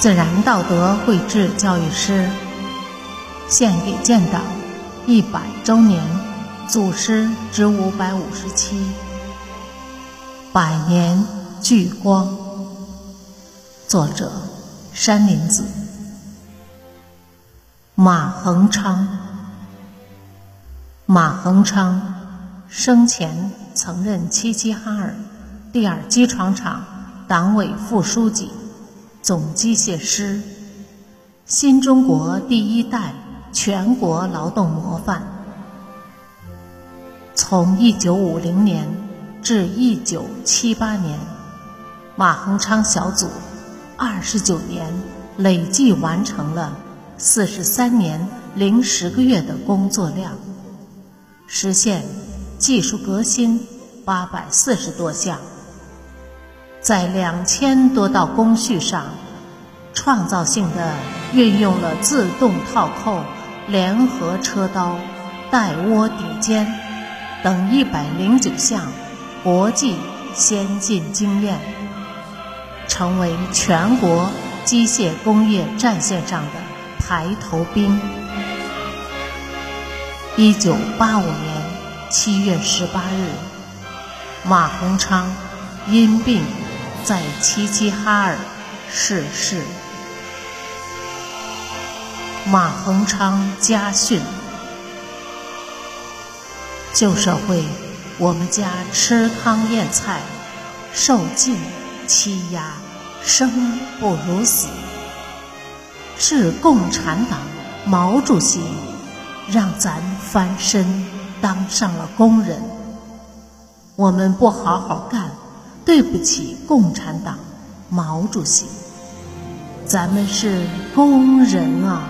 自然道德绘制教育师，献给建党一百周年祖师之五百五十七，百年聚光。作者：山林子。马恒昌，马恒昌生前曾任齐齐哈尔第二机床厂党委副书记。总机械师，新中国第一代全国劳动模范。从1950年至1978年，马恒昌小组29年累计完成了43年零十个月的工作量，实现技术革新840多项。在两千多道工序上，创造性的运用了自动套扣、联合车刀、带窝底肩等一百零九项国际先进经验，成为全国机械工业战线上的排头兵。一九八五年七月十八日，马鸿昌因病。在齐齐哈尔逝世。马恒昌家训：旧社会，我们家吃糠咽菜，受尽欺压，生不如死。是共产党毛主席让咱翻身当上了工人，我们不好好干。对不起，共产党，毛主席，咱们是工人啊。